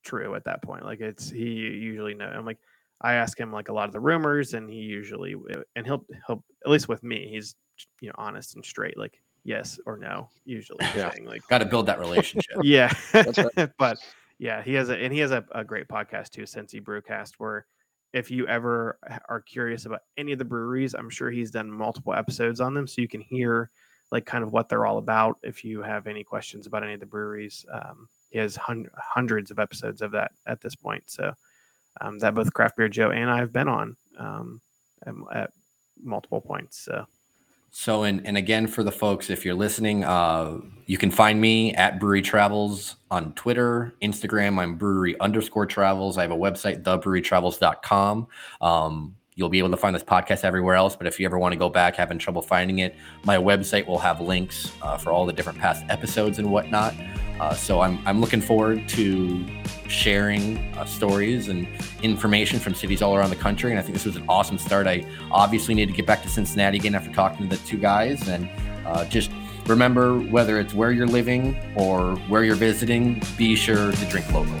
true at that point. Like it's he usually know. I'm like, I ask him like a lot of the rumors, and he usually and he'll he'll at least with me, he's you know honest and straight, like yes or no. Usually, yeah. Saying, like got to build that relationship. yeah, but yeah, he has a and he has a, a great podcast too, Cincy Brewcast, where if you ever are curious about any of the breweries, I'm sure he's done multiple episodes on them, so you can hear like kind of what they're all about. If you have any questions about any of the breweries, um, he has hun- hundreds of episodes of that at this point. So um, that both Craft Beer Joe and I have been on um, at, multiple points. So. So, and, and again, for the folks, if you're listening, uh, you can find me at Brewery Travels on Twitter, Instagram. I'm Brewery underscore Travels. I have a website, thebrewerytravels.com. Um, You'll be able to find this podcast everywhere else, but if you ever want to go back, having trouble finding it, my website will have links uh, for all the different past episodes and whatnot. Uh, so I'm, I'm looking forward to sharing uh, stories and information from cities all around the country. And I think this was an awesome start. I obviously need to get back to Cincinnati again after talking to the two guys. And uh, just remember whether it's where you're living or where you're visiting, be sure to drink local.